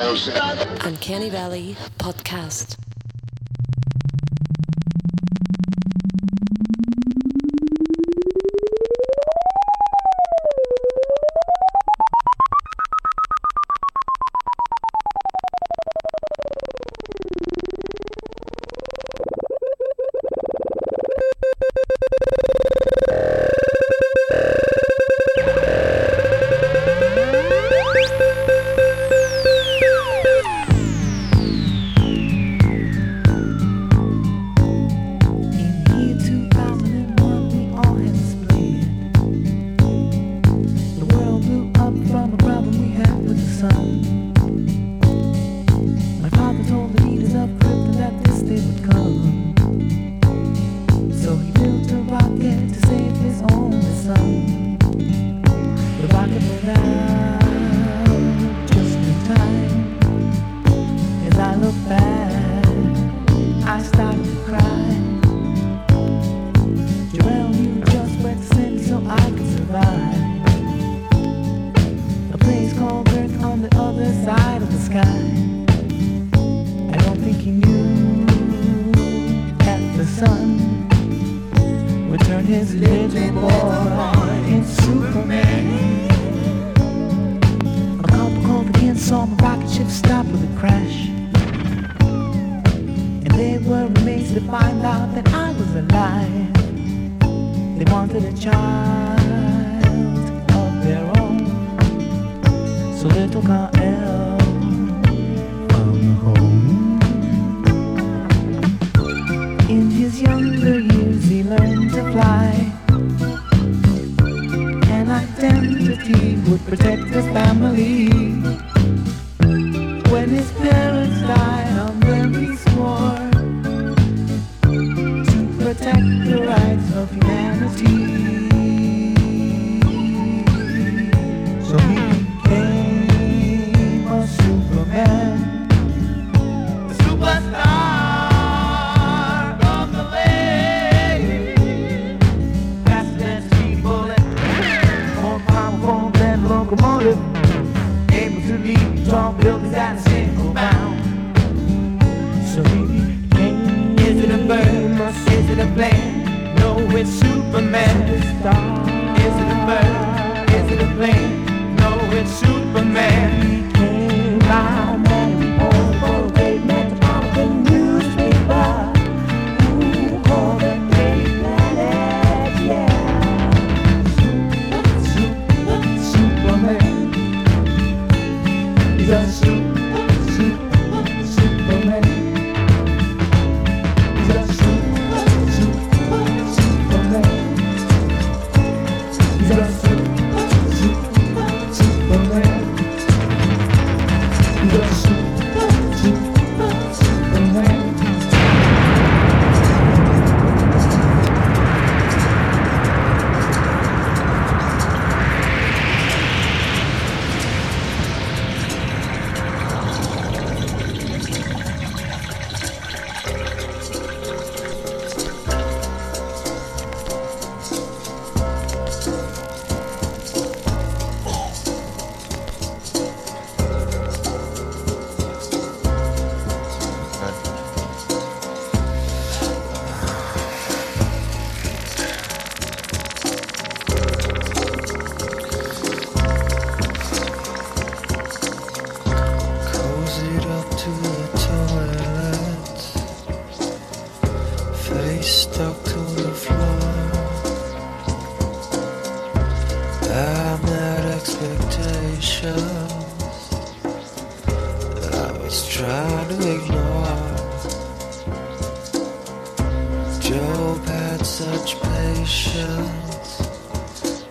Uncanny Valley Podcast.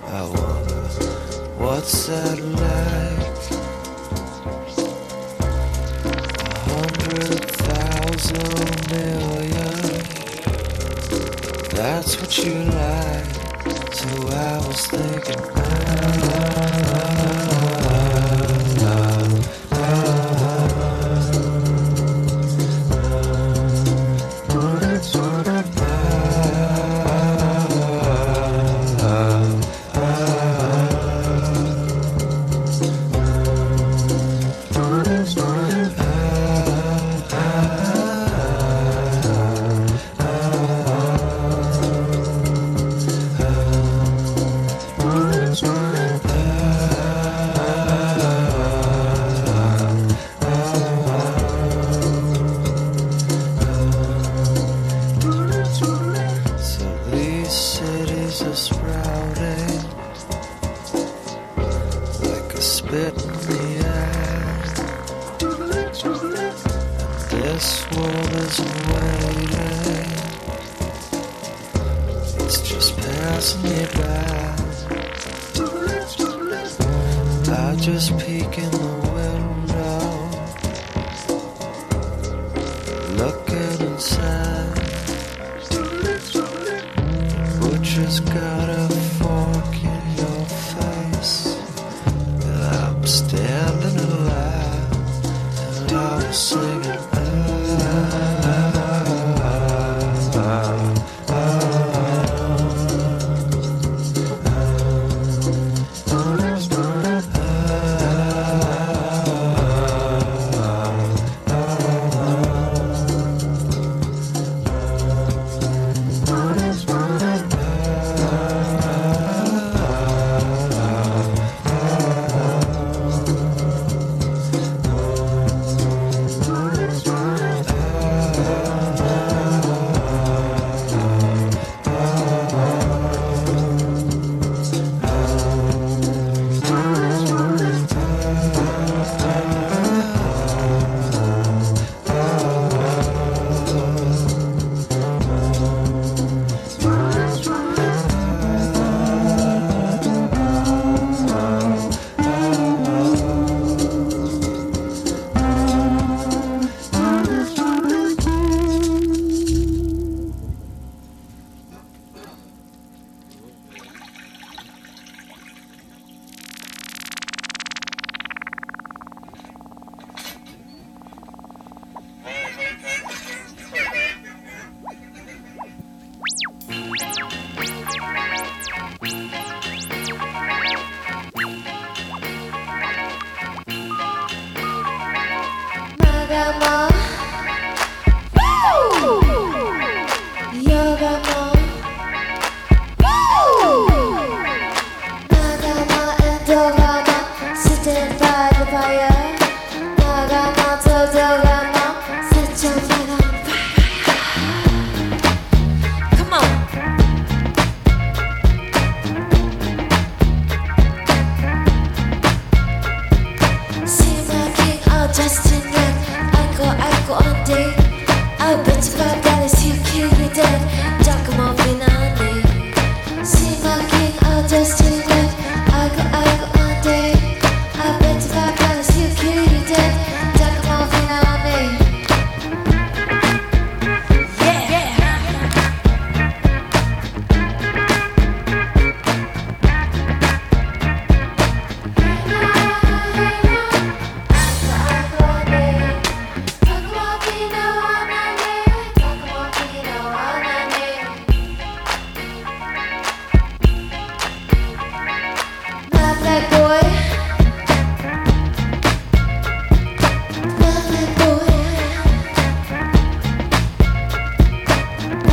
I wonder what's that like? A hundred thousand million. That's what you like. So I was thinking.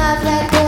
Dance all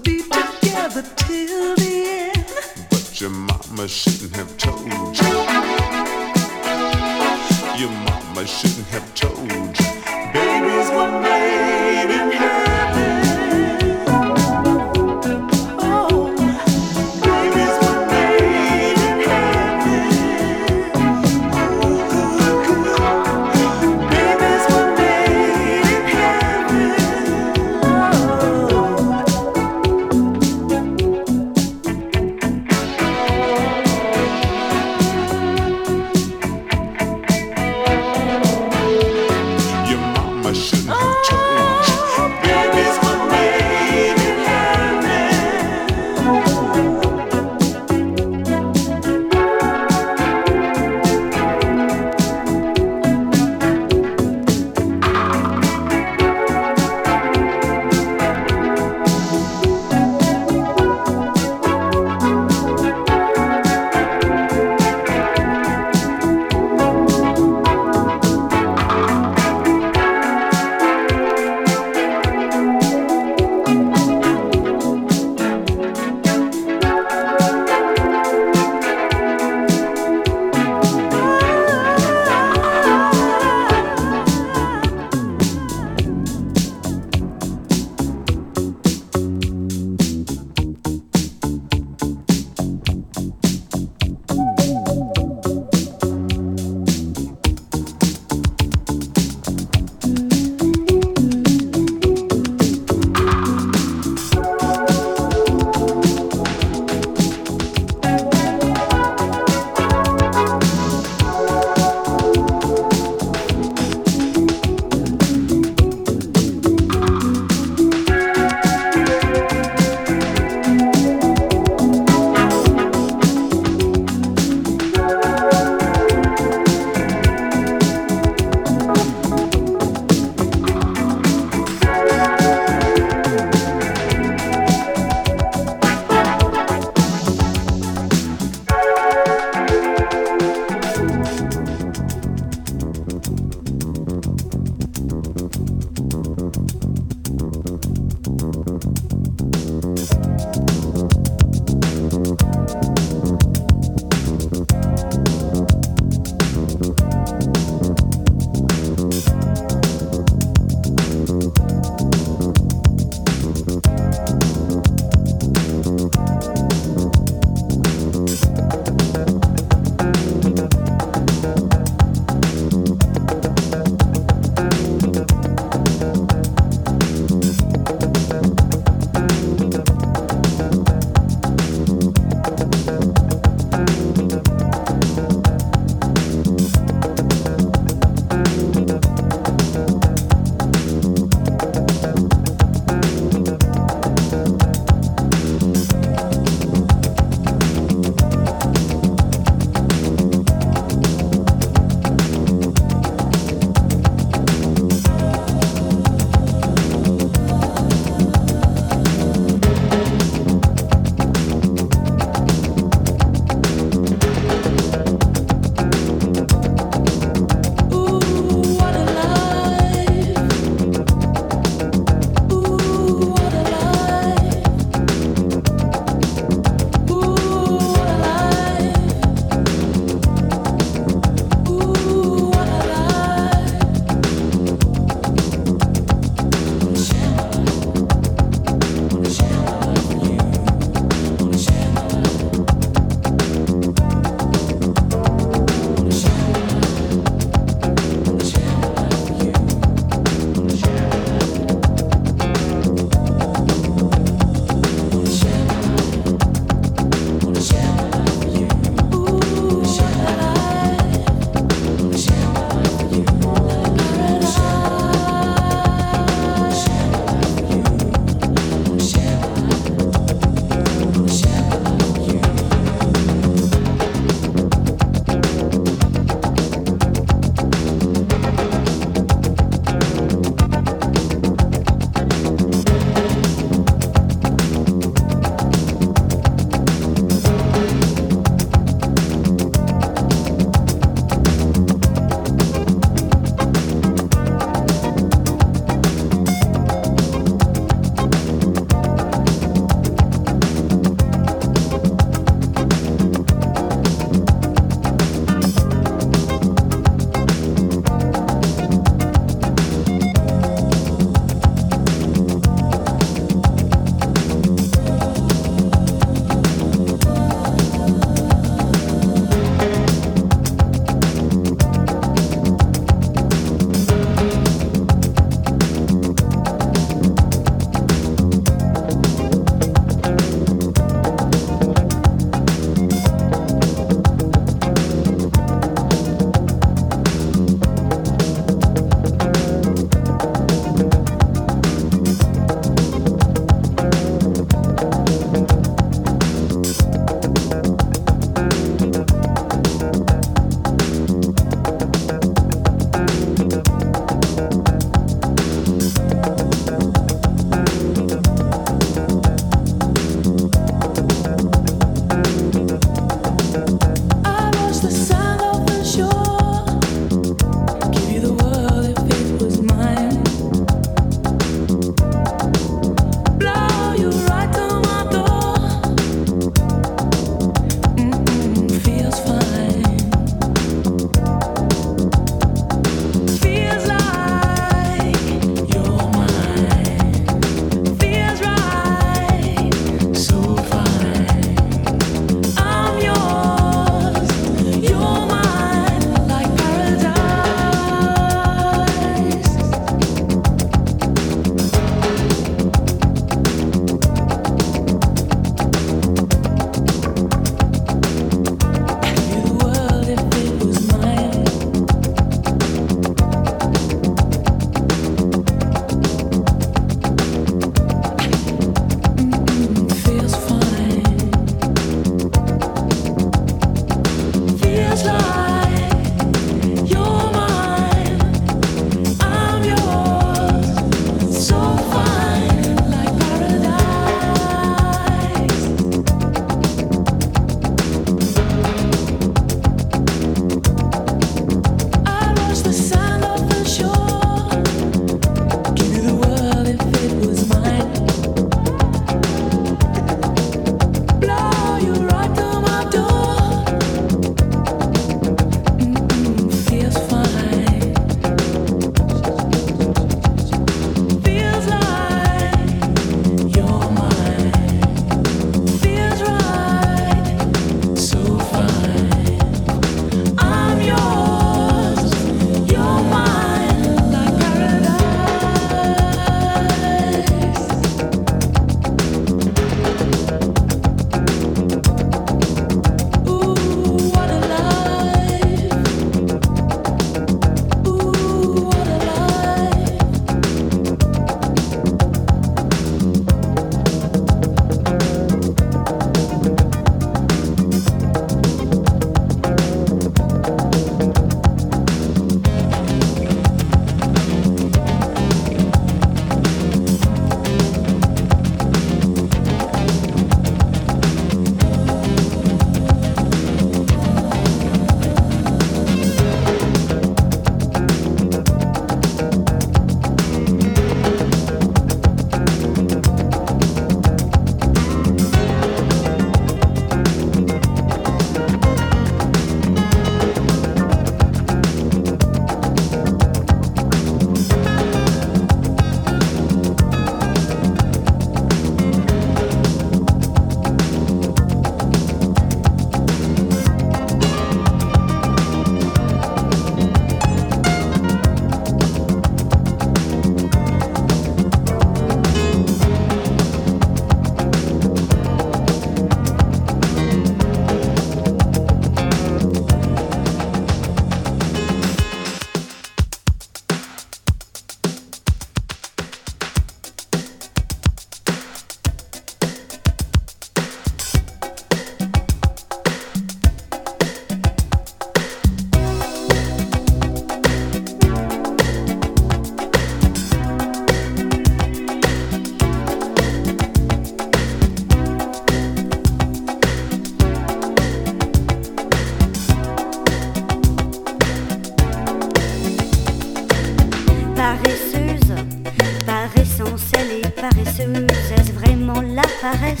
paresseuse, est-ce vraiment la paresse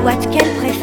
c'est la ouate